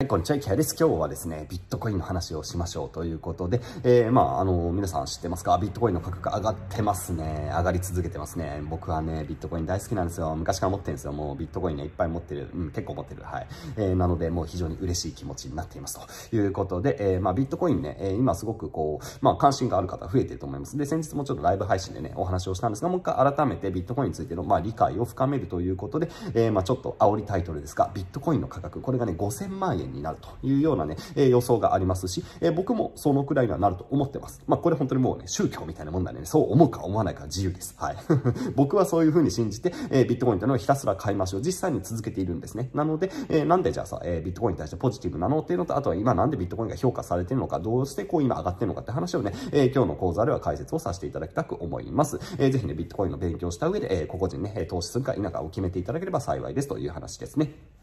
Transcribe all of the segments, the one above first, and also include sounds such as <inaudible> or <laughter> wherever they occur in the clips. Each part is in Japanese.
はい、こんにちは、キャです。今日はですね、ビットコインの話をしましょうということで、えー、まあ、あの、皆さん知ってますか？ビットコインの価格上がってますね。上がり続けてますね。僕はね、ビットコイン大好きなんですよ。昔から持ってるんですよ。もうビットコインね、いっぱい持ってる。うん、結構持ってる。はい。えー、なので、もう非常に嬉しい気持ちになっていますということで、えー、まあ、ビットコインね、え今すごくこう、まあ、関心がある方増えてると思います。で、先日もちょっとライブ配信でね、お話をしたんですが、もう一回改めてビットコインについての、まあ、理解を深めるということで、えまあ、ちょっと煽りタイトルですが、ビットコインの価格、これがね、5000万円になるというようなね、え、予想がありますし、え、僕もそのくらいにはなると思ってます。まあ、これ本当にもうね、宗教みたいなもんだね、そう思うか思わないか自由です。はい。<laughs> 僕はそういう風に信じて、え、ビットコインというのをひたすら買いましょう。実際に続けているんですね。なので、え、なんでじゃあさ、え、ビットコインに対してポジティブなのっていうのと、あとは今なんでビットコインが評価されてるのか、どうしてこう今上がってるのかって話をね、え、今日の講座では解説をさせていただきたく思います。えー、ぜひね、ビットコインの勉強した上で、え、個々人ね、投資するか否かを決めていただければ幸いですという話ですね。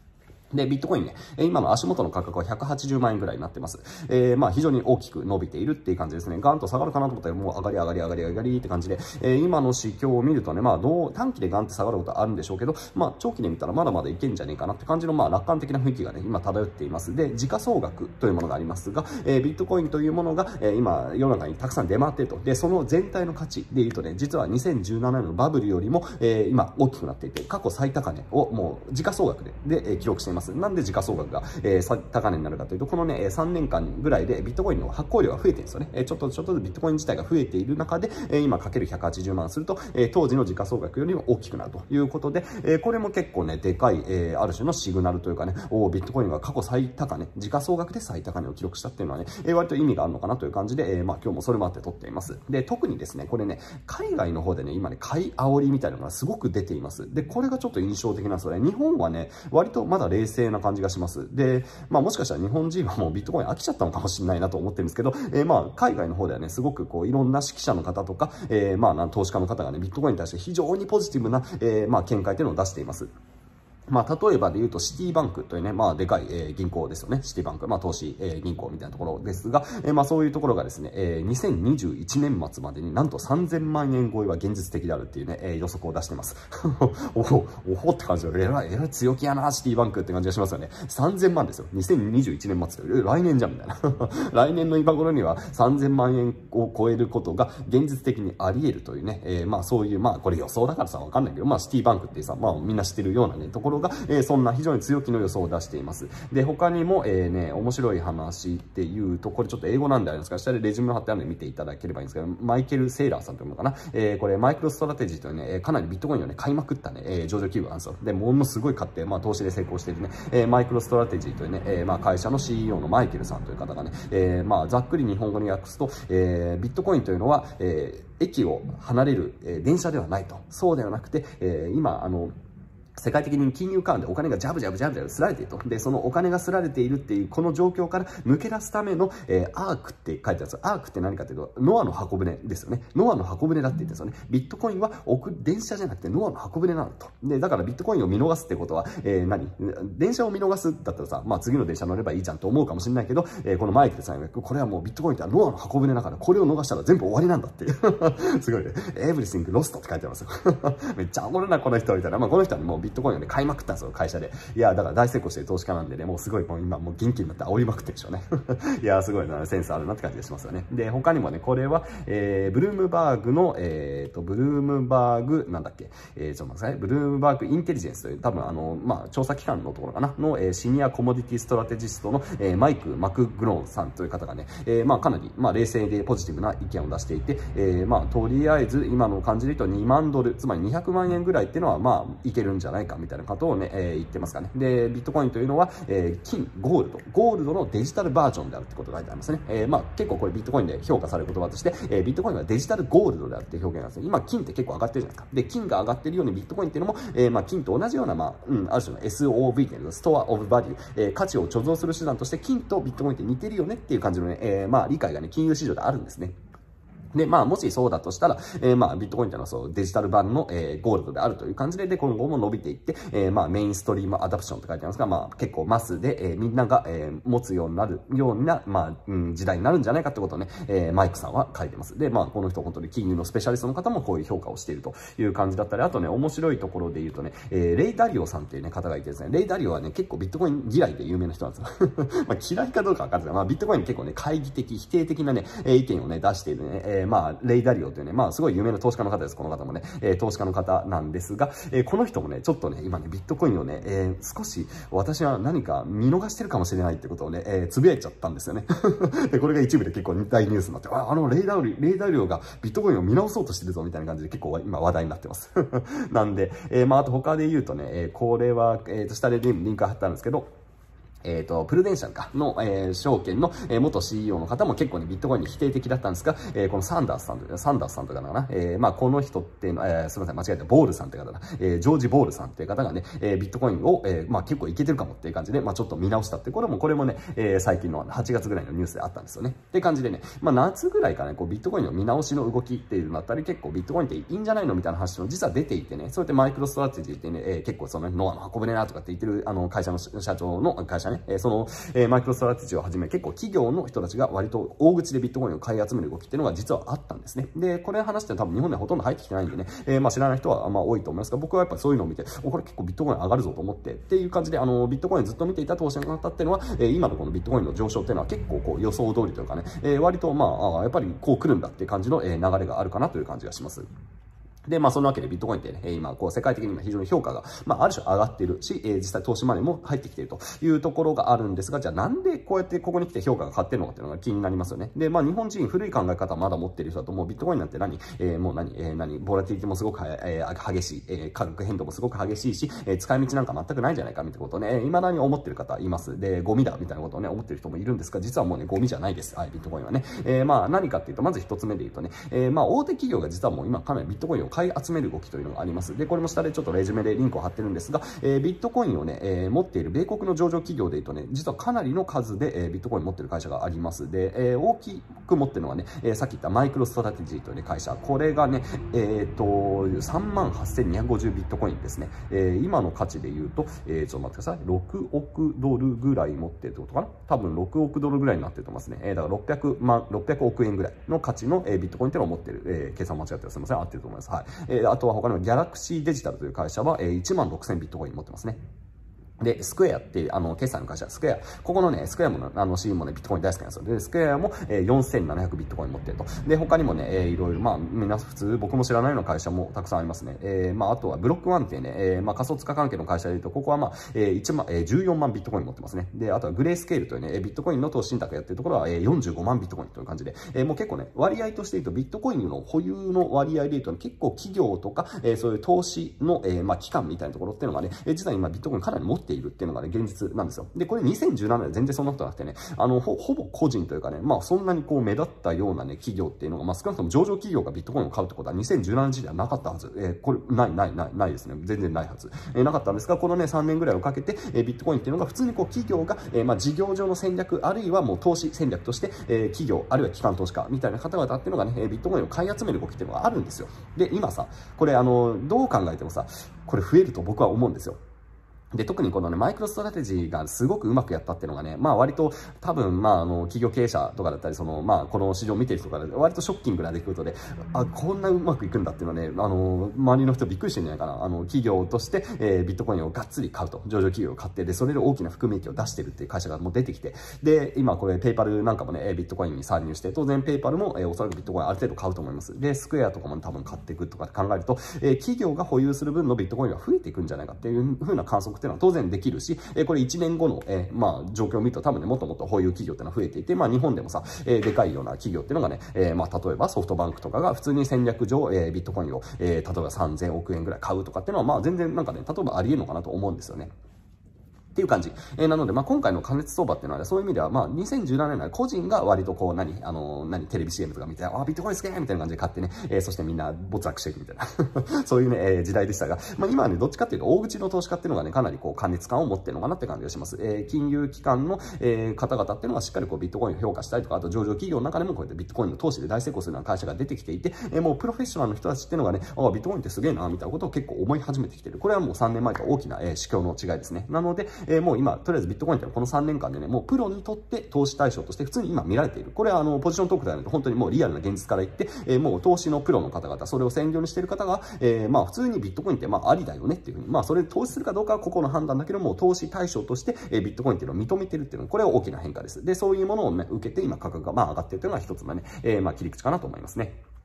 で、ビットコインね、今の足元の価格は180万円ぐらいになってます。えー、まあ非常に大きく伸びているっていう感じですね。ガンと下がるかなと思ったらもう上がり上がり上がり上がりって感じで、えー、今の指標を見るとね、まあどう、短期でガンって下がることあるんでしょうけど、まあ長期で見たらまだまだいけんじゃねえかなって感じのまあ楽観的な雰囲気がね、今漂っています。で、時価総額というものがありますが、えー、ビットコインというものが、えー、今世の中にたくさん出回っていると。で、その全体の価値で言うとね、実は2017年のバブルよりも、えー、今大きくなっていて、過去最高値をもう時価総額でで、えー、記録しています。なんで時価総額が、えー、高値になるかというと、このね、3年間ぐらいでビットコインの発行量が増えてるんですよね。えちょっとちょっとずつビットコイン自体が増えている中で、え今かける180万すると、え当時の時価総額よりも大きくなるということで、えこれも結構ね、でかい、えある種のシグナルというかね、おビットコインが過去最高値、時価総額で最高値を記録したっていうのはね、え割と意味があるのかなという感じで、えまあ今日もそれもあって撮っています。で、特にですね、これね、海外の方でね、今ね、買い煽りみたいなのがすごく出ています。で、これがちょっと印象的なんですよね。日本はね、割とまだ冷静な感じがします。で、まあもしかしたら日本人はもうビットコイン飽きちゃったのかもしれないなと思ってるんですけど、えー、まあ海外の方ではね、すごくこういろんな指揮者の方とか、えー、まあ投資家の方がね、ビットコインに対して非常にポジティブな、えー、まあ見解というのを出しています。まあ、例えばで言うと、シティバンクというね、まあ、でかい、えー、銀行ですよね。シティバンク。まあ、投資、えー、銀行みたいなところですが、えー、まあ、そういうところがですね、えー、2021年末までになんと3000万円超えは現実的であるっていうね、えー、予測を出してます。<laughs> おほ、おほって感じで、えらい、えらい強気やな、シティバンクって感じがしますよね。3000万ですよ。2021年末で、来年じゃん、みたいな。<laughs> 来年の今頃には3000万円を超えることが現実的にあり得るというね、えー、まあ、そういう、まあ、これ予想だからさ、わかんないけど、まあ、シティバンクってさ、まあ、みんな知ってるようなね、ところろが、えー、そんな非常に強気の予想を出しています。で、他にも、えー、ね、面白い話っていうと、これちょっと英語なんでありますから、下でレジュメを貼ってあるので見ていただければいいんですけど、マイケル・セイラーさんというのかな、えー、これマイクロストラテジーというね、かなりビットコインをね、買いまくったね、えー、上場企業なんですよ。で、ものすごい買って、まあ、投資で成功しているね、えー、マイクロストラテジーというね、えー、まあ、会社の CEO のマイケルさんという方がね、えー、まあ、ざっくり日本語に訳すと、えー、ビットコインというのは、えー、駅を離れる、えー、電車ではないと。そうではなくて、えー、今、あの、世界的に金融緩和でお金がジャブジャブジャブジャブ刷られていると。で、そのお金が刷られているっていう、この状況から抜け出すための、えー、アークって書いてあるんです。アークって何かっていうと、ノアの箱舟ですよね。ノアの箱舟だって言ってるんですよね。ビットコインは置く電車じゃなくてノアの箱舟なんだと。で、だからビットコインを見逃すってことは、えー、何？電車を見逃すだったらさ、まあ次の電車乗ればいいじゃんと思うかもしれないけど、えー、このマイケルさんが、これはもうビットコインってノアの箱舟だから、これを逃したら全部終わりなんだっていう。<laughs> すごいね。everything lost って書いてありますよ。<laughs> めっちゃおもろな、この人みたいな。まあこの人は、もうビットコインをね、買いまくったんですよ、会社で。いや、だから大成功してる投資家なんでね、もうすごいもう今もう元気になって煽りまくってるでしょうね。<laughs> いや、すごいな、センスあるなって感じがしますよね。で、他にもね、これは、えー、ブルームバーグの、えー、と、ブルームバーグ、なんだっけ、えー、ちょっと待ってください。ブルームバーグインテリジェンスという、多分あの、まあ、調査機関のところかな、の、えー、シニアコモディティストラテジストの、えー、マイク・マクグローンさんという方がね、えー、まあ、かなり、まあ、冷静でポジティブな意見を出していて、えー、まあ、とりあえず今の感じで言うと2万ドル、つまり200万円ぐらいっていうのは、まあ、いけるんじゃないないかみたいなことをね、えー、言ってますかね。で、ビットコインというのは、えー、金、ゴールド、ゴールドのデジタルバージョンであるってことが書いてありますね。えー、まあ、結構これビットコインで評価される言葉として、えー、ビットコインはデジタルゴールドであるっていう表現なんですね。今、金って結構上がってるじゃないですか。で、金が上がってるようにビットコインっていうのも、えー、まあ、金と同じような、まあ、うん、ある種の SOV っていうのストアオブバリュー、えー、価値を貯蔵する手段として金とビットコインって似てるよねっていう感じのね、えー、まあ、理解がね、金融市場であるんですね。で、まあ、もしそうだとしたら、えー、まあ、ビットコインっていうのはそう、デジタル版の、えー、ゴールドであるという感じで、で、今後も伸びていって、えー、まあ、メインストリームアダプションって書いてありますが、まあ、結構マスで、えー、みんなが、えー、持つようになるような、まあ、うん、時代になるんじゃないかってことをね、えー、マイクさんは書いてます。で、まあ、この人本当に金融のスペシャリストの方もこういう評価をしているという感じだったり、あとね、面白いところで言うとね、えー、レイダリオさんっていうね、方がいてですね、レイダリオはね、結構ビットコイン嫌いで有名な人なんですよ。<laughs> まあ、嫌いかどうかわかんないですがまあ、ビットコイン結構ね、懐疑的、否定的なね、え意見をね、出しているね、えー、まあ、レイダリオというね、まあ、すごい有名な投資家の方です、この方もね、えー、投資家の方なんですが、えー、この人もね、ちょっとね、今ね、ビットコインをね、えー、少し私は何か見逃してるかもしれないってことをね、えー、つぶやいちゃったんですよね。<laughs> で、これが一部で結構大ニュースになって、あ、あのレイダー、レイ・ダリオがビットコインを見直そうとしてるぞみたいな感じで結構今話題になってます。<laughs> なんで、えー、まあ、あと他で言うとね、えー、これは、えっ、ー、と、下でリンク貼ってあるんですけど、えっ、ー、と、プルデンシャルか。の、えー、証券の、えー、元 CEO の方も結構ね、ビットコインに否定的だったんですが、えー、このサンダースさん、サンダースさんとかな。な、えー、まあ、この人っていうのは、えー、すみません、間違えた、ボールさんって方だ、えー、ジョージ・ボールさんっていう方がね、えー、ビットコインを、えー、まあ、結構いけてるかもっていう感じで、まあ、ちょっと見直したって、これも、これもね、えー、最近の8月ぐらいのニュースであったんですよね。って感じでね、まあ、夏ぐらいかね、こう、ビットコインの見直しの動きっていうのだったり、結構ビットコインっていいんじゃないのみたいな話も実は出ていてね、そうやってマイクロストラテジーってね、えー、結構その、ノアの運ぶねなとかって言ってる、あの、会社の社長の会社ね、え、その、え、マイクロストラテジーをはじめ結構企業の人たちが割と大口でビットコインを買い集める動きっていうのが実はあったんですね。で、これ話して多分日本ではほとんど入ってきてないんでね、え、まあ知らない人はまあ多いと思いますが、僕はやっぱりそういうのを見て、お、これ結構ビットコイン上がるぞと思ってっていう感じで、あの、ビットコインずっと見ていた投資家の方っていうのは、え、今のこのビットコインの上昇っていうのは結構こう予想通りというかね、えー、割とまあ、やっぱりこう来るんだっていう感じの流れがあるかなという感じがします。で、まあ、そのわけでビットコインってね、今、こう、世界的に非常に評価が、まあ、ある種上がっているし、えー、実際投資マネーも入ってきているというところがあるんですが、じゃあなんでこうやってここに来て評価が買ってるのかっていうのが気になりますよね。で、まあ、日本人古い考え方まだ持ってる人だと、もうビットコインなんて何、えー、もう何、えー、何、ボラティリティもすごく、えー、激しい、えー、価格変動もすごく激しいし、えー、使い道なんか全くないんじゃないかみたいなことをね、未だに思ってる方います。で、ゴミだみたいなことをね、思ってる人もいるんですが、実はもうね、ゴミじゃないです。はい、ビットコインはね。えー、まあ、何かっていうと、まず一つ目で言うとね、えー、まあ、大手企業が実はもう今かなりビットコインを買い集める動きというのがあります。で、これも下でちょっとレジュメでリンクを貼ってるんですが、えー、ビットコインをね、えー、持っている米国の上場企業で言うとね、実はかなりの数で、えー、ビットコイン持ってる会社があります。で、えー、大きく持ってるのはね、えー、さっき言ったマイクロストラテジーという、ね、会社。これがね、えっ、ー、と、3万8250ビットコインですね。えー、今の価値で言うと、えー、ちょっと待ってください。6億ドルぐらい持ってるってことかな？多分6億ドルぐらいになってると思いますね。えー、だから600万、600億円ぐらいの価値の、えー、ビットコインっていうのを持ってる。えー、計算間違ってすみません。合ってると思います。はい。えー、あとは他にもギャラクシーデジタルという会社は、えー、1万6000ビットコイン持ってますね。で、スクエアっていう、あの、決済の会社、スクエア。ここのね、スクエアも、あの、 CEO もね、ビットコイン大好きなんですよ。で、スクエアも、えー、4700ビットコイン持ってると。で、他にもね、えー、いろいろ、まあ、みんな普通、僕も知らないような会社もたくさんありますね。えー、まあ、あとは、ブロックワンっていうね、えー、まあ、仮想通貨関係の会社で言うと、ここはまあ、えー、1万、えー、14万ビットコイン持ってますね。で、あとは、グレースケールというね、ビットコインの投資信託やってるところは、えー、45万ビットコインという感じで、えー、もう結構ね、割合として言うと、ビットコインの保有の割合で言うと、ね、結構企業とか、えー、そういう投資の、えー、まあ、機関みたいなところっていうのがね、えー、実は今、ビットコインかなり持ってているっていうのがね、現実なんですよ。で、これ2017年全然そんなことなくてね、あの、ほ、ぼ個人というかね、まあそんなにこう目立ったようなね、企業っていうのが、まあ少なくとも上場企業がビットコインを買うってことは2017年時ではなかったはず。えー、これ、ない、ない、ない、ないですね。全然ないはず。えー、なかったんですが、このね、3年ぐらいをかけて、えー、ビットコインっていうのが普通にこう企業が、えー、まあ事業上の戦略、あるいはもう投資戦略として、えー、企業、あるいは機関投資家みたいな方々っていうのがね、えビットコインを買い集める動きっていうのがあるんですよ。で、今さ、これあの、どう考えてもさ、これ増えると僕は思うんですよ。で、特にこのね、マイクロストラテジーがすごくうまくやったっていうのがね、まあ割と多分、まああの、企業経営者とかだったり、その、まあこの市場を見てる人から割とショッキングな出来事で、あ、こんなうまくいくんだっていうのはね、あの、周りの人びっくりしてるんじゃないかな。あの、企業として、えー、ビットコインをがっつり買うと。上場企業を買って、で、それで大きな含み益を出してるっていう会社がもう出てきて、で、今これペイパルなんかもね、ビットコインに参入して、当然ペイパルも、えー、おそらくビットコインある程度買うと思います。で、スクエアとかも多分買っていくとか考えると、えー、企業が保有する分のビットコインが増えていくんじゃないかっていう風な観測っていうのは当然できるし、えこれ1年後の、えまあ、状況を見ると多分ね、もっともっと保有企業っていうのは増えていて、まあ、日本でもさ、えでかいような企業っていうのがね、えまあ、例えばソフトバンクとかが普通に戦略上、えビットコインを、え例えば3000億円ぐらい買うとかっていうのは、まあ、全然なんかね、例えばあり得るのかなと思うんですよね。っていう感じ。えー、なので、まあ、今回の加熱相場っていうのは、ね、そういう意味では、まあ、2017年は個人が割とこう、何、あの、何、テレビ CM とか見て、あ、ビットコインすげえみたいな感じで買ってね、えー、そしてみんな没落していくみたいな <laughs> そういうね、えー、時代でしたが、まあ、今はね、どっちかっていうと、大口の投資家っていうのがね、かなりこう、加熱感を持ってるのかなって感じがします。えー、金融機関の、えー、方々っていうのはしっかりこう、ビットコインを評価したりとか、あと上場企業の中でもこうやってビットコインの投資で大成功するような会社が出てきていて、えー、もうプロフェッショナルの人たちっていうのがね、あ、ビットコインってすげえな、みたいなことを結構思い始めてきてる。これはもう3年前と大きな、えー、市況の違いですね。なので、えー、もう今、とりあえずビットコインってこの3年間でね、もうプロにとって投資対象として普通に今見られている。これはあの、ポジショントークではなく、本当にもうリアルな現実から言って、えー、もう投資のプロの方々、それを専業にしている方が、えー、まあ普通にビットコインってまあありだよねっていうふうに、まあそれ投資するかどうかはここの判断だけども、投資対象として、えー、ビットコインっていうのを認めてるっていうのは、これは大きな変化です。で、そういうものをね、受けて今価格がまあ上がってるというのは一つのね、えー、まあ切り口かなと思いますね。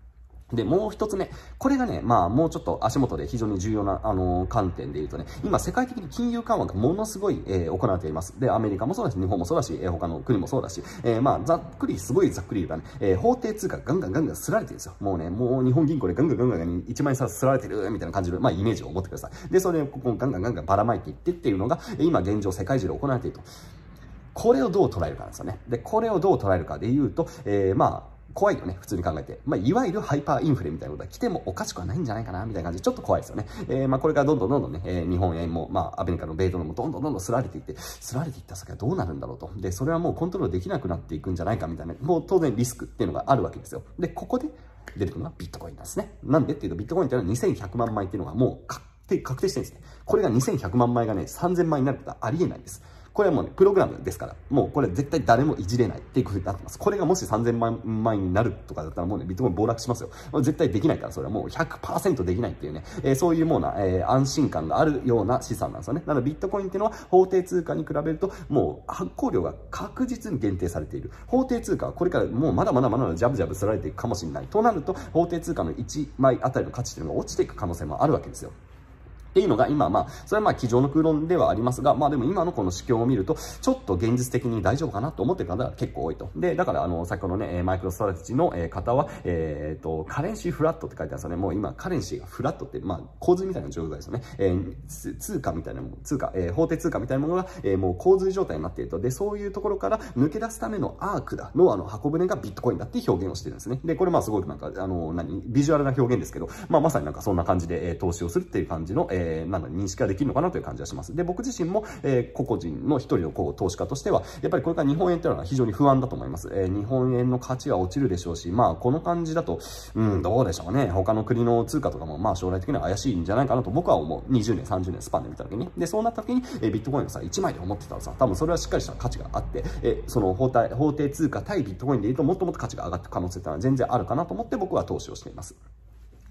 で、もう一つ目。これがね、まあ、もうちょっと足元で非常に重要な、あのー、観点で言うとね、今、世界的に金融緩和がものすごい、えー、行われています。で、アメリカもそうだし、日本もそうだし、えー、他の国もそうだし、えー、まあ、ざっくり、すごいざっくり言うとね、えー、法定通貨がガンガンガンガンすられてるんですよ。もうね、もう日本銀行でガンガンガンガンに1万円差すられてる、みたいな感じの、まあ、イメージを持ってください。で、それをここガンガンガンガンばらまいていってっていうのが、今現状世界中で行われていると。これをどう捉えるかなんですよね。で、これをどう捉えるかで言うと、えー、まあ、怖いよね、普通に考えて。まあ、いわゆるハイパーインフレみたいなことが来てもおかしくはないんじゃないかな、みたいな感じで、ちょっと怖いですよね。えー、まあ、これからどんどんどんどんね、えー、日本円も、まあ、アメリカの米ドルもどんどんどんどんすられていって、すられていった先はどうなるんだろうと。で、それはもうコントロールできなくなっていくんじゃないかみたいな、もう当然リスクっていうのがあるわけですよ。で、ここで出てくるのはビットコインなんですね。なんでっていうと、ビットコインっていうのは2100万枚っていうのがもう確定、確定してるんですね。これが2100万枚がね、3000枚になることはありえないんです。これはもうね、プログラムですから、もうこれ絶対誰もいじれないっていう風になってます。これがもし3000万枚になるとかだったらもうね、ビットコイン暴落しますよ。絶対できないから、それはもう100%できないっていうね、えー、そういうもうな、えー、安心感があるような資産なんですよね。なのでビットコインっていうのは法定通貨に比べると、もう発行量が確実に限定されている。法定通貨はこれからもうまだまだまだジャブジャブすられていくかもしれない。となると、法定通貨の1枚あたりの価値っていうのが落ちていく可能性もあるわけですよ。っていうのが今、まあ、それはまあ、机上の空論ではありますが、まあでも今のこの市況を見ると、ちょっと現実的に大丈夫かなと思ってる方が結構多いと。で、だから、あの、先ほどね、マイクロストラテジの方は、えっ、と、カレンシーフラットって書いてあるんですよね。もう今、カレンシーがフラットって、まあ、洪水みたいな状態ですよね。えー、通貨みたいなもの、通貨、えー、法定通貨みたいなものが、えー、もう洪水状態になっていると。で、そういうところから抜け出すためのアークだの、あの、箱舟がビットコインだって表現をしてるんですね。で、これまあ、すごくなんか、あの、何、ビジュアルな表現ですけど、まあ、まさになんかそんな感じで、えー、投資をするっていう感じの、えー、えなんだ、認識ができるのかなという感じがします。で、僕自身も、えー、個々人の一人のこう投資家としては、やっぱりこれから日本円というのは非常に不安だと思います。えー、日本円の価値は落ちるでしょうし、まあ、この感じだと、うん、どうでしょうね。他の国の通貨とかも、まあ、将来的には怪しいんじゃないかなと僕は思う。20年、30年スパンで見た時に。で、そうなった時に、えー、ビットコインをさ、1枚で思ってたらさ、多分それはしっかりした価値があって、えー、その法定法定通貨対ビットコインで言うと、もっともっと価値が上がっていく可能性っていうのは全然あるかなと思って僕は投資をしています。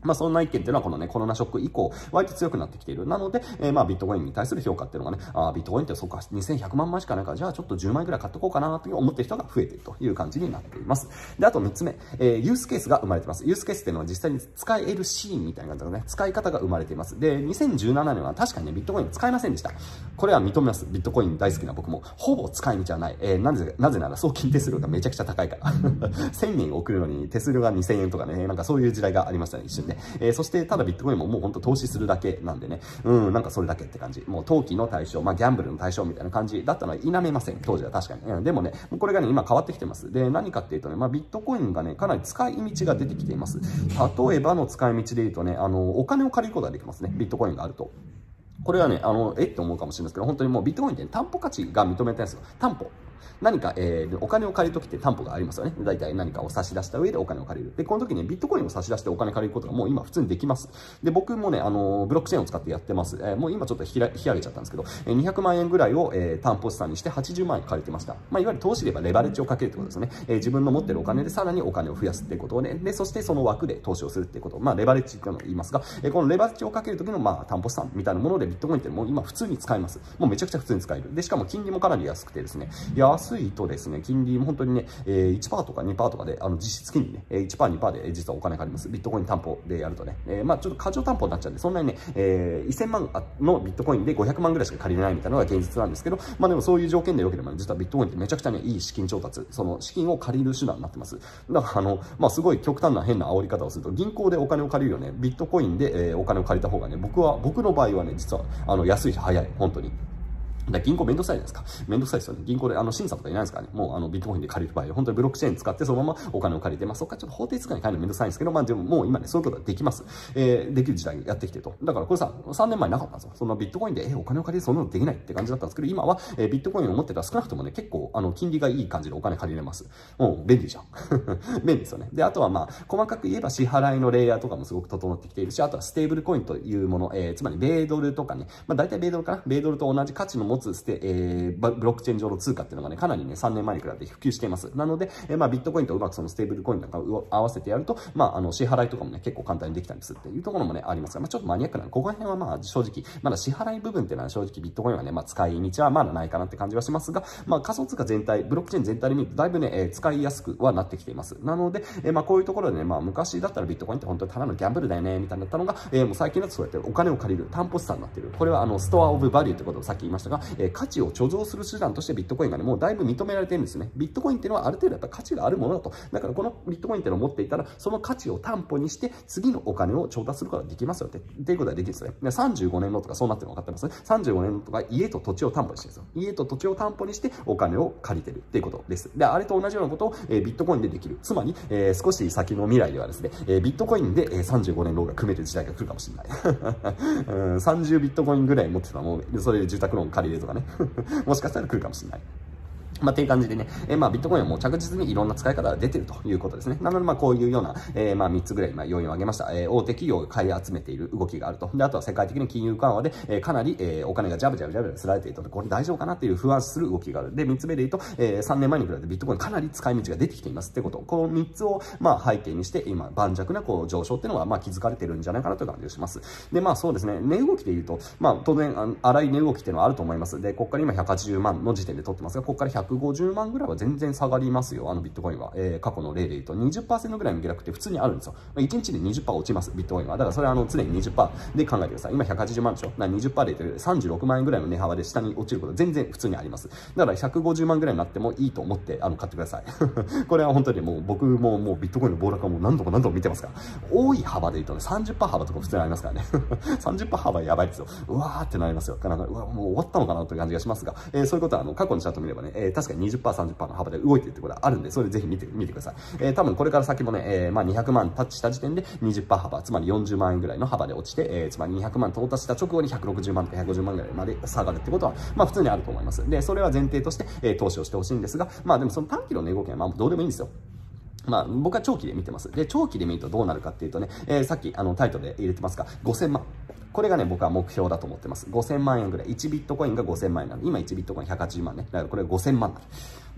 まあそんな意見っていうのはこのね、コロナショック以降、割と強くなってきている。なので、えー、まあビットコインに対する評価っていうのがね、あビットコインってそうか、2100万枚しかないから、じゃあちょっと10万円くらい買っとこうかなという思ってる人が増えているという感じになっています。で、あと3つ目、えー、ユースケースが生まれてます。ユースケースっていうのは実際に使えるシーンみたいな感じのね、使い方が生まれています。で、2017年は確かにね、ビットコイン使えませんでした。これは認めます。ビットコイン大好きな僕も、ほぼ使い道はない。えー、なぜ、なぜなら送金手数料がめちゃくちゃ高いから。<laughs> 1000円送るのに手数料が2000円とかね、なんかそういう時代がありましたね、一瞬で、えー、そして、ただビットコインももうほんと投資するだけなんでね、うん、なんかそれだけって感じ。もう投機の対象、まあギャンブルの対象みたいな感じだったのは否めません。当時は確かに。うん、でもね、もうこれがね、今変わってきてます。で、何かっていうとね、まあビットコインがね、かなり使い道が出てきています。例えばの使い道で言うとね、あの、お金を借りることができますね。ビットコインがあると。これはね、あの、えって思うかもしれないですけど、本当にもうビットコインって、担保価値が認めたやつよ。担保。何か、えー、お金を借りるときって担保がありますよね。大体何かを差し出した上でお金を借りる。で、この時にビットコインを差し出してお金借りることがもう今普通にできます。で、僕もね、あの、ブロックチェーンを使ってやってます。えー、もう今ちょっと引き上げちゃったんですけど、え200万円ぐらいを、えー、担保資産にして80万円借りてました。まあ、いわゆる投資で言えばレバレッジをかけるってことですね。えー、自分の持ってるお金でさらにお金を増やすってことをね、で、そしてその枠で投資をするってこと。まあ、レバレッジっていうのを言いますが、えー、このレバレッジをかける時の、まあ、担保資産みたいなものでビットコインってもう今普通に使えます。もうめちゃくちゃ普通に使える。で、しかも金利もかなり安くてですね、安いとですね、金利も本当にね、え、1%とか2%とかで、あの、実質金利ね、1%、2%で実はお金借ります。ビットコイン担保でやるとね、え、まあちょっと過剰担保になっちゃうんで、そんなにね、え、1000万のビットコインで500万ぐらいしか借りれないみたいなのが現実なんですけど、まあでもそういう条件で良ければ、ね、実はビットコインってめちゃくちゃね、いい資金調達、その資金を借りる手段になってます。だからあの、まあすごい極端な変な煽り方をすると、銀行でお金を借りるよね、ビットコインで、え、お金を借りた方がね、僕は、僕の場合はね、実は、あの、安いし早い、本当に。だ銀行めんどくさいじゃないですか。めんどくさいですよね。銀行で、あの、審査とかいないですからね。もう、あの、ビットコインで借りる場合、本当にブロックチェーン使ってそのままお金を借りて、まあ、そこかちょっと法定通貨に変えるのめんどくさいんですけど、まあ、でももう今ね、そういうことができます。えー、できる時代にやってきてると。だからこれさ、3年前なかったんですよ。そのビットコインで、えー、お金を借りてそんなのできないって感じだったんですけど、今は、えー、ビットコインを持ってたら少なくともね、結構、あの、金利がいい感じでお金借りれます。もう、便利じゃん。<laughs> 便利ですよね。で、あとはまあ、細かく言えば支払いのレイヤーとかもすごく整ってきているし、あとはステーブルコインというもの、えー、つまり米ドルとかね、まあ、大体米ドルかな米ドルと同じ価値の持つステ、えー、ブロックチェーン上の通貨っていうのがね、かなりね、3年前に比べて普及しています。なので、えー、まあ、ビットコインとうまくそのステーブルコインなんかを合わせてやると、まあ、あの、支払いとかもね、結構簡単にできたりするっていうところもね、ありますが、まあ、ちょっとマニアックなここら辺はまあ、正直、まだ支払い部分っていうのは正直ビットコインはね、まあ、使い道はまだないかなって感じはしますが、まあ、仮想通貨全体、ブロックチェーン全体で見ると、だいぶね、えー、使いやすくはなってきています。なので、えー、まあ、こういうところでね、まあ、昔だったらビットコインって本当にただのギャンブルだよね、みたいになったのが、えー、もう最近だとそうやってお金を借りる担保資産になっている。これはあの、ストアオブバリューってことをさっき言いましたが、えー、価値を貯蔵する手段としてビットコインがね、もうだいぶ認められてるんですね。ビットコインっていうのはある程度やっぱ価値があるものだと。だからこのビットコインっていうのを持っていたら、その価値を担保にして、次のお金を調達することができますよって、っていうことができるんですね。35年のとかそうなってるの分かってますね ?35 年のとか家と土地を担保にしてるんですよ。家と土地を担保にしてお金を借りてるっていうことです。で、あれと同じようなことを、えー、ビットコインでできる。つまり、えー、少し先の未来ではですね、えー、ビットコインで、えー、35年ローンが組める時代が来るかもしれない。<laughs> うん、30ビットコインぐらい持ってたらもう、それで住宅ローン借りれとかね。<laughs> もしかしたら来るかもしれない。まあ、っていう感じでね、えー、まあ、ビットコインはもう着実にいろんな使い方が出てるということですね。なので、まあ、こういうような、えー、まあ、3つぐらい、まあ、要因を挙げました。えー、大手企業が買い集めている動きがあると。で、あとは世界的に金融緩和で、えー、かなり、えー、お金がジャブジャブジャブジャブすられていると、これ大丈夫かなっていう不安する動きがある。で、3つ目で言うと、えー、3年前に比べてビットコインかなり使い道が出てきていますってこと。この3つを、まあ、背景にして、今、盤石な、こう、上昇っていうのは、まあ、気づかれてるんじゃないかなという感じがします。で、まあ、そうですね、値動きで言うと、まあ、当然、荒い値動きっていうのはあると思います。で、ここから今180万の時点で取ってますが、ここから150万ぐらいは全然下がりますよ、あのビットコインは。えー、過去の例で言うと20%ぐらいの下落って普通にあるんですよ。まあ1日で20%落ちます、ビットコインは。だからそれはあの常に20%で考えてください。今180万でしょ？な20%で言うと36万円ぐらいの値幅で下に落ちること全然普通にあります。だから150万ぐらいになってもいいと思ってあの買ってください。<laughs> これは本当にもう僕ももうビットコインの暴落はもう何度も何度も見てますから。多い幅で言うとね、30%幅とか普通にありますからね。<laughs> 30%幅やばいですよ。うわーってなりますよ。なんかうわもう終わったのかなという感じがしますが、えー、そういうことはあの過去のチャート見ればね、えー、確かに20%、30%の幅で動いてるってことはあるんで、それぜひ見て、見てください。えー、多分これから先もね、えー、まあ200万タッチした時点で20%幅、つまり40万円ぐらいの幅で落ちて、えー、つまり200万到達した直後に160万とか150万ぐらいまで下がるってことは、まあ普通にあると思います。で、それは前提として、えー、投資をしてほしいんですが、まあでもその短期の値動きはまあどうでもいいんですよ。まあ、僕は長期で見てます。で、長期で見るとどうなるかっていうとね、えー、さっきあのタイトルで入れてますが、5000万。これがね、僕は目標だと思ってます。5000万円ぐらい。1ビットコインが5000万円なの。今1ビットコイン180万ね。だからこれ5000万なの。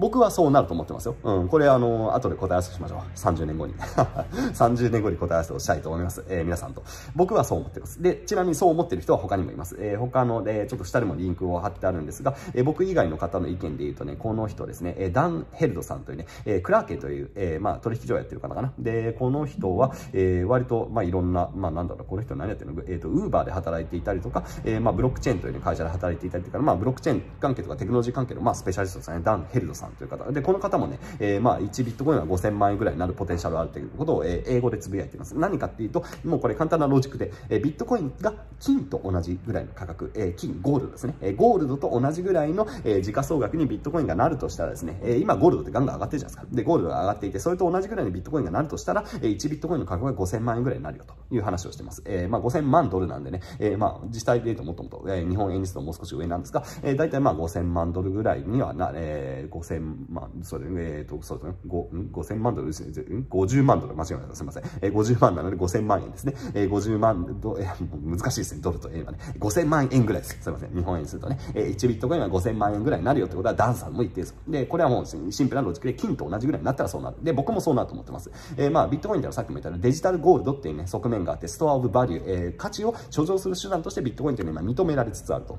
僕はそうなると思ってますよ。うん。これあの、後で答え合わせしましょう。30年後に。<laughs> 30年後に答え合わせをしたいと思います。えー、皆さんと。僕はそう思ってます。で、ちなみにそう思ってる人は他にもいます。えー、他ので、ちょっと下でもリンクを貼ってあるんですが、えー、僕以外の方の意見で言うとね、この人ですね、えー、ダン・ヘルドさんというね、えー、クラーケという、えー、まあ、取引所をやってる方かな。で、この人は、えー、割と、まあ、いろんな、まあ、なんだろう、この人何やってるの？えっ、ー、と、ウーバーで働いていたりとか、えー、まあ、ブロックチェーンという、ね、会社で働いていたりとか、まあ、ブロックチェーン関係とかテクノロジー関係の、まあ、スペシャリストですね、ダン・ヘルドさんという方。で、この方もね、えー、まあ、1ビットコインは5000万円ぐらいになるポテンシャルあるということを、えー、英語でつぶやいています。何かっていうと、もうこれ簡単なロジックで、えー、ビットコインが金と同じぐらいの価格、えー、金、ゴールドですね。えー、ゴールドと同じぐらいの、えー、時価総額にビットコインがなるとしたらですね、えー、今ゴールドってガンガン上がってるじゃないですか。で、ゴールドが上がっていて、それと同じぐらいのビットコインがなるとしたら、えー、1ビットコインの価格が5000万円ぐらいになるよという話をしてます。えー、まあ5000万ドルなんでね、えー、まあ実際で言うともともと、えー、日本円にすともう少し上なんですが、えー、大体まあ5000万ドルぐらいにはな、えー、5000万、それ、えー、と、そうですね、5000万ドル？ですね、50万ドル、間違えました。すみません。えー、50万なので5000万円ですね。えー、50万ドル、えー、難しいですね、ドルと円はね。5000万円ぐらいです。すみません。日本円にするとね、えー、1ビットコインは5000万円ぐらいになるよってことは、ダンさんも言ってるんですで、これはもうシンプルなロジックで、金と同じぐらいになったらそうなる。で、僕もそうなると思ってます。えー、まあ、ビットコインではさっきも言ったように、デジタルゴールドっていうね、側面があって、ストアオブバリュー、えー、価値を貯蔵する手段としてビットコインというのは今認められつつあると。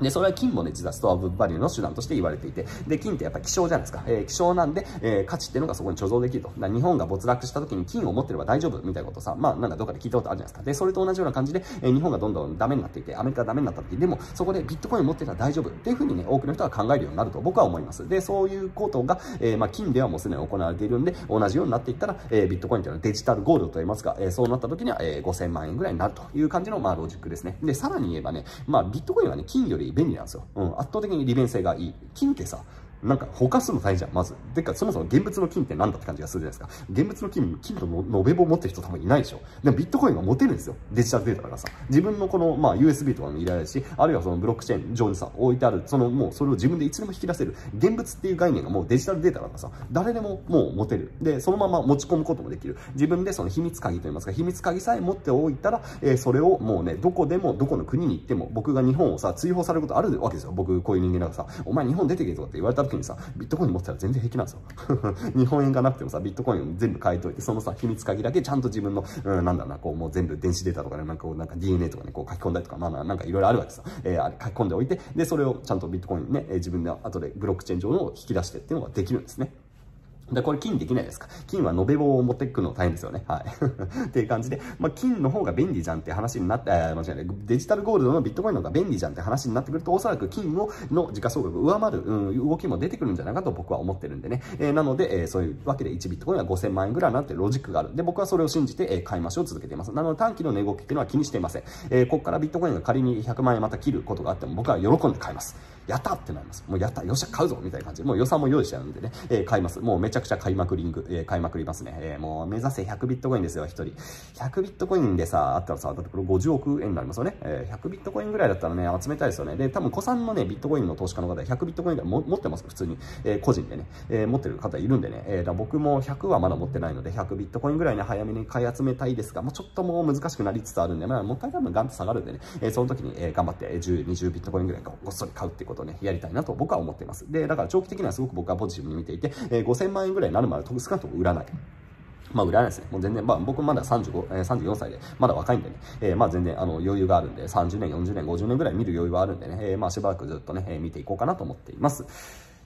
で、それは金もね、実はストアブバリューの手段として言われていて、で、金ってやっぱ希少じゃないですか。えー、希少なんで、えー、価値っていうのがそこに貯蔵できると。日本が没落した時に金を持ってれば大丈夫みたいなことさ、まあなんかどっかで聞いたことあるじゃないですか。で、それと同じような感じで、えー、日本がどんどんダメになっていて、アメリカがダメになった時でも、そこでビットコイン持ってたら大丈夫っていうふうにね、多くの人が考えるようになると僕は思います。で、そういうことが、えー、まあ金ではもうすでに行われているんで、同じようになっていったら、えー、ビットコインっていうのはデジタルゴールドと言いますか、えー、そうなった時には、えー、5000万円ぐらいになるという感じの、まあロジックですね。で、さらに言えばね、まあビットコインはね、金より、便利なんですよ。うん、圧倒的に利便性がいい。金ってさ、なんか、ほかすの大変じゃん、まず。てか、そもそも現物の金って何だって感じがするじゃないですか。現物の金、金との延べ棒持ってる人多分いないでしょ。でもビットコインは持てるんですよ。デジタルデータだからさ。自分のこの、まあ、USB とかも入れられるし、あるいはそのブロックチェーン上にさ、置いてある、そのもうそれを自分でいつでも引き出せる。現物っていう概念がもうデジタルデータだからさ、誰でももう持てる。で、そのまま持ち込むこともできる。自分でその秘密鍵といいますか、秘密鍵さえ持っておいたら、えー、それをもうね、どこでも、どこの国に行っても、僕が日本をさ、追放されることあるわけですよ。僕、こういう人間だからさ、お前日本出てけとかって言われたら時にさ、ビットコイン持ってたら全然平気なんですよ。<laughs> 日本円がなくてもさ、ビットコインを全部買いといて、そのさ、秘密鍵だけちゃんと自分の、うん、なんだろうな、こう、もう全部電子データとかね、なんかこう、なんか DNA とかね、こう書き込んだりとか、まあまあ、なんかいろいろあるわけさ。えー、あれ書き込んでおいて、で、それをちゃんとビットコインね、えー、自分で後でブロックチェーン上の引き出してっていうのができるんですね。で、これ金できないですか金は延べ棒を持っていくの大変ですよね。はい。<laughs> っていう感じで、まあ、金の方が便利じゃんって話になって、間違いない。デジタルゴールドのビットコインの方が便利じゃんって話になってくると、おそらく金をの時価総額を上回る、うん、動きも出てくるんじゃないかと僕は思ってるんでね。えー、なので、えー、そういうわけで1ビットコインは5000万円ぐらいなってロジックがある。で、僕はそれを信じて、えー、買い増しを続けています。なので短期の値動きっていうのは気にしていません。えー、ここからビットコインが仮に100万円また切ることがあっても、僕は喜んで買います。やったってなります。もうやった、よっしゃ、買うぞみたいな感じで、もう予算も用意してあるんでね、えー、買います。もうめちゃくちゃ買いまくりんぐ、えー、買いまくりますね。えー、もう目指せ100ビットコインですよ、1人。100ビットコインでさ、あったらさ、だってこれ50億円になりますよね。えー、100ビットコインぐらいだったらね、集めたいですよね。で、多分、古参のね、ビットコインの投資家の方、100ビットコインぐらいも持ってます、普通に。えー、個人でね、えー、持ってる方いるんでね、えー、だ僕も100はまだ持ってないので、100ビットコインぐらいね、早めに買い集めたいですが、もうちょっともう難しくなりつつあるんで、まあ、もう一回多分ガンと下がるんでね、えー、その時に、えー、頑張って10、20ビットコインぐらいごっそり買うっていうことをね、やりたいなと僕は思っています。で、だから長期的にはすごく僕はポジティブに見ていて、えー、5000万円ぐらいになるまで少なくとも売らない。まあ、売らないですね。もう全然、まあ、僕まだ35、えー、34歳で、まだ若いんでね、えー、まあ、全然、あの、余裕があるんで、30年、40年、50年ぐらい見る余裕はあるんでね、えー、まあ、しばらくずっとね、えー、見ていこうかなと思っています。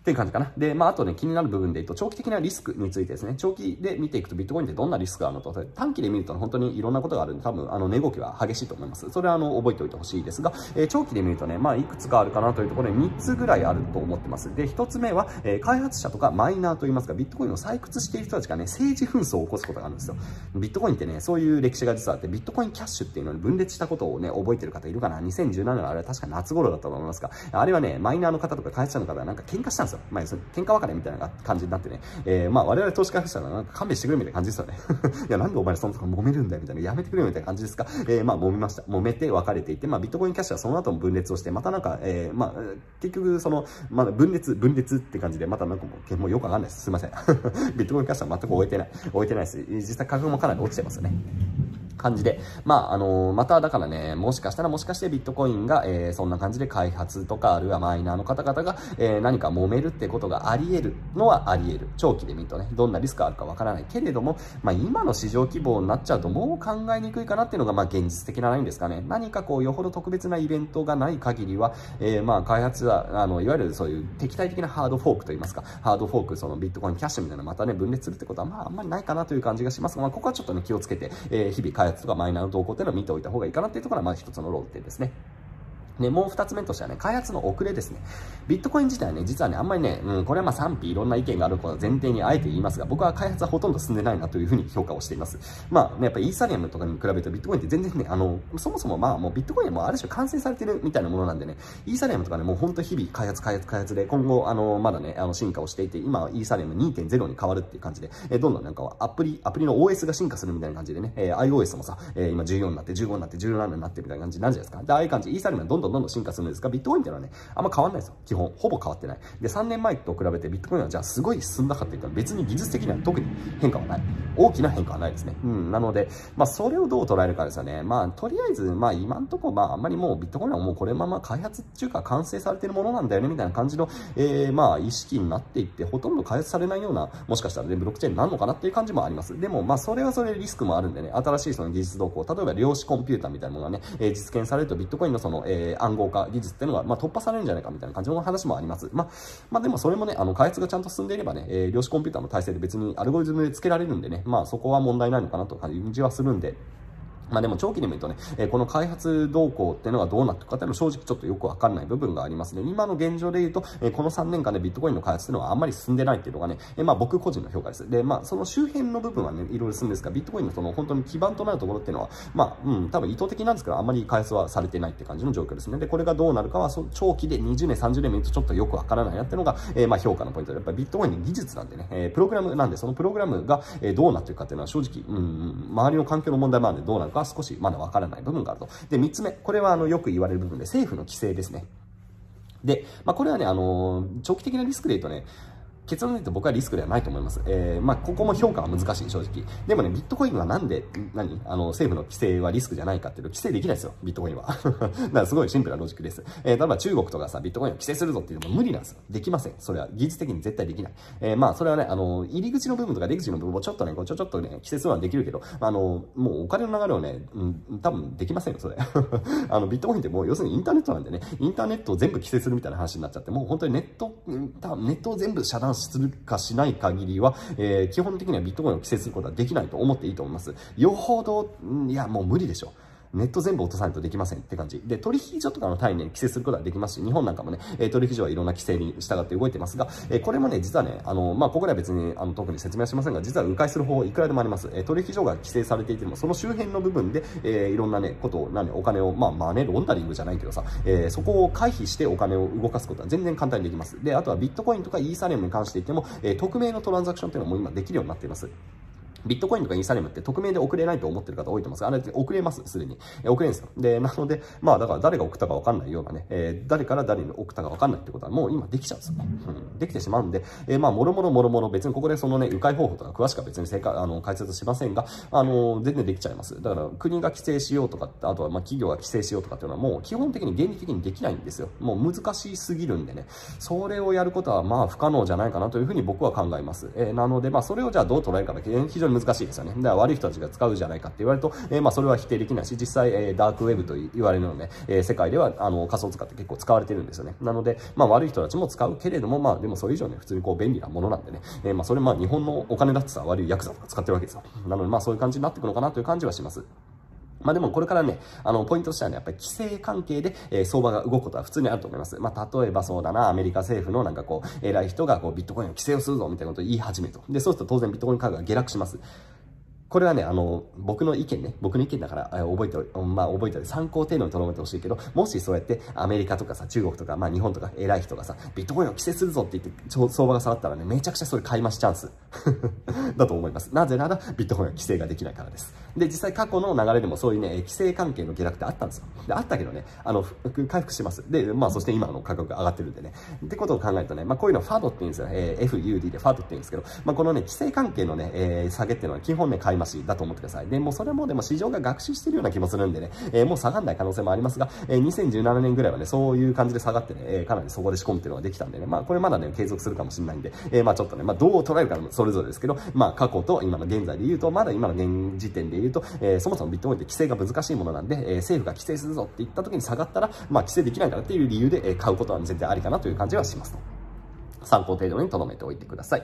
っていう感じかな。で、まあ、あとね、気になる部分で言うと、長期的なリスクについてですね、長期で見ていくとビットコインってどんなリスクがあるのと、短期で見ると本当にいろんなことがあるんで、多分、あの、値動きは激しいと思います。それは、あの、覚えておいてほしいですが、えー、長期で見るとね、まあ、いくつかあるかなというところで3つぐらいあると思ってます。で、1つ目は、えー、開発者とかマイナーといいますか、ビットコインを採掘している人たちがね、政治紛争を起こすことがあるんですよ。ビットコインってね、そういう歴史が実はあって、ビットコインキャッシュっていうのに分裂したことをね、覚えてる方いるかな ?2017 年あれは確か夏頃だったと思いますが、あれはね、マイナーの方とか開発者の方がなんか喧嘩したんですよ。まあ、喧嘩別れみたいな感じになってね、えー、まあ我々投資家したらなんか勘弁してくれみたいな感じですよね。<laughs> いや、なんでお前そんなとこ揉めるんだよみたいな、やめてくれよみたいな感じですか？えー、まあ揉めました。揉めて別れていて、まあビットコインキャッシュはその後も分裂をして、またなんか、えー、まあ結局その、まだ分裂、分裂って感じで、またなんかもう、もうよくわかんないです。すいません。<laughs> ビットコインキャッシュは全く終えてない。終えてないし、実際価格もかなり落ちてますよね。感じで、まあ、あのまただからね、もしかしたらもしかしてビットコインが、えー、そんな感じで開発とか、あるいはマイナーの方々が、えー、何か揉めるってことがあり得るのはあり得る。長期で見るとね、どんなリスクがあるかわからないけれども、まあ、今の市場規模になっちゃうともう考えにくいかなっていうのが、まあ、現実的なラインですかね。何かこう、よほど特別なイベントがない限りは、えー、まあ、開発は、あの、いわゆるそういう敵対的なハードフォークといいますか、ハードフォーク、そのビットコインキャッシュみたいなまたね、分裂するってことは、まあ、あんまりないかなという感じがしますが、まあ、ここはちょっとね、気をつけて、えー、日々開発とかマイナーの動向っていうのを見ておいた方がいいかなっていうところが、まあ一つの論点ですね。ね、もう二つ目としてはね、開発の遅れですね。ビットコイン自体はね、実はね、あんまりね、うん、これはまあ賛否いろんな意見があることを前提にあえて言いますが、僕は開発はほとんど進んでないなというふうに評価をしています。まあね、やっぱりイーサリアムとかに比べるとビットコインって全然ね、あの、そもそもまあもうビットコインはもうある種完成されてるみたいなものなんでね、イーサリアムとかね、もう本当日々開発開発開発で、今後、あの、まだね、あの、進化をしていて、今はイーサリアム2.0に変わるっていう感じで、えどんどんなんかアプリ、アプリの OS が進化するみたいな感じでね、え iOS もさ、え今14になって、15になって、17になってみたいな感じなるじゃないですか。で、ああいう感じ、イーサリアムはどんどんどんどん進化するんですが、ビットコインっていうのはね、あんま変わんないですよ。基本。ほぼ変わってない。で、3年前と比べてビットコインはじゃあすごい進んだかって言った別に技術的には特に変化はない。大きな変化はないですね。うん。なので、まあそれをどう捉えるかですよね。まあとりあえず、まあ今んとこまああんまりもうビットコインはもうこれまま開発っていうか完成されてるものなんだよねみたいな感じの、えー、まあ意識になっていって、ほとんど開発されないような、もしかしたらね、ブロックチェーンになるのかなっていう感じもあります。でもまあそれはそれリスクもあるんでね、新しいその技術動向、例えば量子コンピューターみたいなものがね、えー、実現されるとビットコインのその、えー、暗号化技術っていうのが、まあ突破されるんじゃないかみたいな感じの話もあります。まあ、まあでもそれもね、あの、開発がちゃんと進んでいればね、えー、量子コンピューターの体制で別にアルゴリズムでつけられるんでね、まあそこは問題ないのかなという感じはするんで、まあでも長期で見るとね、えー、この開発動向っていうのがどうなっていくかっていうのは正直ちょっとよくわかんない部分がありますね。今の現状で言うと、えー、この3年間でビットコインの開発っていうのはあんまり進んでないっていうのがね、えー、まあ僕個人の評価です。で、まあその周辺の部分はね、いろいろ進んですが、ビットコインのその本当に基盤となるところっていうのは、まあ、うん、多分意図的なんですけど、あんまり開発はされてないって感じの状況ですね。で、これがどうなるかは、そ長期で20年、30年見るとちょっとよくわからないなっていうのが、えー、まあ評価のポイントで、やっぱりビットコインの技術なんでね、えー、プログラムなんで、そのプログラムが、え、どうなっていくかっていうのは正直、うん、周りの環境の問題もあるんでどうなるかは少しまだわからない部分があると。で、3つ目。これはあの、よく言われる部分で、政府の規制ですね。で、まあ、これはね、あのー、長期的なリスクで言うとね、結論で言うと僕はリスクではないと思います。えー、まあ、ここも評価は難しい、正直。でもね、ビットコインはなんで、何？あの、政府の規制はリスクじゃないかっていうと、規制できないですよ、ビットコインは。<laughs> だからすごいシンプルなロジックです。えー、例えば中国とかさ、ビットコインを規制するぞっていうのも無理なんですよ。できません。それは技術的に絶対できない。えー、まあ、それはね、あの、入り口の部分とか出口の部分をちょっとね、こうちょちょっとね、規制するのはできるけど、あの、もうお金の流れをね、うん、多分できませんよ、それ。<laughs> あの、ビットコインってもう要するにインターネットなんでね、インターネットを全部規制するみたいな話になっちゃって、もう本当にネット、ネットを全部遮断するかしない限りは、えー、基本的にはビットコインを規制することはできないと思っていいと思います。よほど、いや、もう無理でしょう。ネット全部落とさないとできませんって感じ。で、取引所とかの単位ね、規制することはできますし、日本なんかもね、え取引所はいろんな規制に従って動いてますが、えこれもね、実はね、あの、まあ、ここでは別に、あの、特に説明はしませんが、実は迂回する方法いくらでもあります。え取引所が規制されていても、その周辺の部分で、えいろんなね、ことを、何、お金を、まあ、マネーロンダリングじゃないけどさ、えそこを回避してお金を動かすことは全然簡単にできます。で、あとはビットコインとかイーサリアムに関して言っても、え匿名のトランザクションっていうのも今できるようになっています。ビットコインとかイーサリムって匿名で送れないと思ってる方多いと思いますあれって送れます、すでに。え送れんですよ。で、なので、まあだから誰が送ったかわかんないようなね、えー、誰から誰に送ったかわかんないってことはもう今できちゃうんですよね。うん。できてしまうんで、えー、まあもろもろもろもろ別にここでそのね、迂回方法とか詳しくは別に正解、あの、解説しませんが、あの、全然できちゃいます。だから国が規制しようとかあとはまあ企業が規制しようとかっていうのはもう基本的に原理的にできないんですよ。もう難しすぎるんでね、それをやることはまあ不可能じゃないかなというふうに僕は考えます。えー、なのでまあそれをじゃあどう捉えるかだけ非常に難しいですよね。だから悪い人たちが使うじゃないかって言われると、えー、まあそれは否定できないし、実際、えー、ダークウェブと言われるので、えー、世界ではあの仮想通貨って結構使われてるんですよね。なので、まあ悪い人たちも使うけれども、まあでもそれ以上ね、普通にこう便利なものなんでね、えー、まあそれまあ日本のお金だってさ、悪いヤクザとか使ってるわけですよ。なのでまあそういう感じになっていくのかなという感じはします。まあでもこれからね、あの、ポイントとしてはね、やっぱり規制関係で、えー、相場が動くことは普通にあると思います。まあ例えばそうだな、アメリカ政府のなんかこう、偉い人がこう、ビットコインを規制をするぞみたいなことを言い始めると。で、そうすると当然ビットコイン価格が下落します。これはね、あの、僕の意見ね、僕の意見だから、え覚えてお、まあ、覚えて参考程度に留めてほしいけど、もしそうやってアメリカとかさ、中国とか、まあ日本とか偉い人がさ、ビットコインを規制するぞって言って、相場が下がったらね、めちゃくちゃそれ買い増しチャンス <laughs> だと思います。なぜなら、ビットコインは規制ができないからです。で、実際過去の流れでもそういうね、規制関係の下落ってあったんですよ。で、あったけどね、あの、回復します。で、まあそして今の価格が上がってるんでね。ってことを考えるとね、まあこういうのファドって言うんですよ。えー、FUD でファドって言うんですけど、まあこのね、規制関係のね、えー、下げっていうのは基本ね、買い増しだと思ってください。で、もうそれもでも市場が学習してるような気もするんでね、えー、もう下がんない可能性もありますが、えー、2017年ぐらいはね、そういう感じで下がってね、えー、かなりそこで仕込むっていうのができたんでね、まあこれまだね、継続するかもしれないんで、えー、まあちょっとね、まあどう捉えるかそれぞれですけど、まあ過去と今の現在で言うと、まだ今の現時点で言うと、えー、そもそもビットコインって規制が難しいものなんで、えー、政府が規制するぞって言った時に下がったら、まあ規制できないからっていう理由で、え、買うことは全然ありかなという感じはしますと。参考程度に留めておいてください。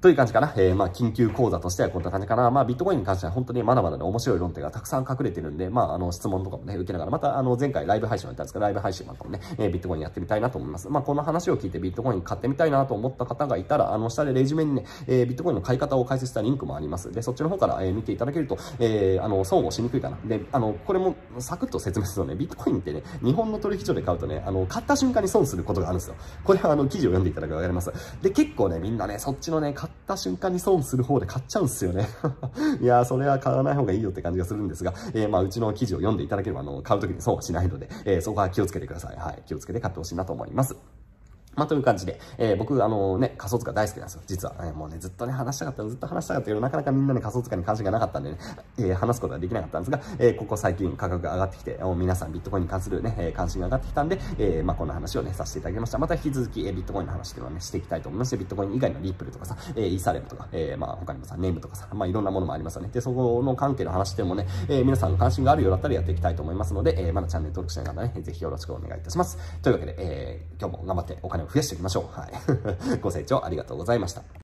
という感じかな。えー、まあ、緊急講座としてはこんな感じかな。まあ、ビットコインに関しては本当にまだまだね、面白い論点がたくさん隠れてるんで、まあ、あの、質問とかもね、受けながら、また、あの、前回ライブ配信をやったんですけど、ライブ配信なんかもね、えー、ビットコインやってみたいなと思います。まあ、この話を聞いてビットコイン買ってみたいなと思った方がいたら、あの、下でレジュメにね、えー、ビットコインの買い方を解説したリンクもあります。で、そっちの方から、えー、見ていただけると、えー、あの、損をしにくいかな。で、あの、これもサクッと説明するとね、ビットコインってね、日本の取引所で買うとね、あの、買った瞬間に損することがあるんですよ。これはあの、記事を読んでいただくとわかります。で、結構ね、みんなね、そっちのね、った瞬間に損する方で買っちゃうんすよね <laughs> いやー、それは買わない方がいいよって感じがするんですが、えー、まあ、うちの記事を読んでいただければ、あの、買う時に損はしないので、えー、そこは気をつけてください。はい。気をつけて買ってほしいなと思います。まあ、という感じで、えー、僕、あのね、仮想通貨大好きなんですよ、実は。えー、もうね、ずっとね、話したかった、ずっと話したかったけど、なかなかみんなね、仮想通貨に関心がなかったんでね、えー、話すことができなかったんですが、えここ最近価格が上がってきて、皆さんビットコインに関するね、え関心が上がってきたんで、えまあ、こんな話をね、させていただきました。また引き続き、えビットコインの話っていうのはね、していきたいと思います。ビットコイン以外のリップルとかさ、えイーサレムとか、えまあ、他にもさ、ネームとかさ、まあ、いろんなものもありますよね。で、そこの関係の話でもね、え皆さん関心があるようだったらやっていきたいと思いますので、えまだチャンネル登録しない方ね、ぜひよろしくお願いいたします。というわけで、え今日も頑張ってお金を増やしていきましょう。はい。<laughs> ご清聴ありがとうございました。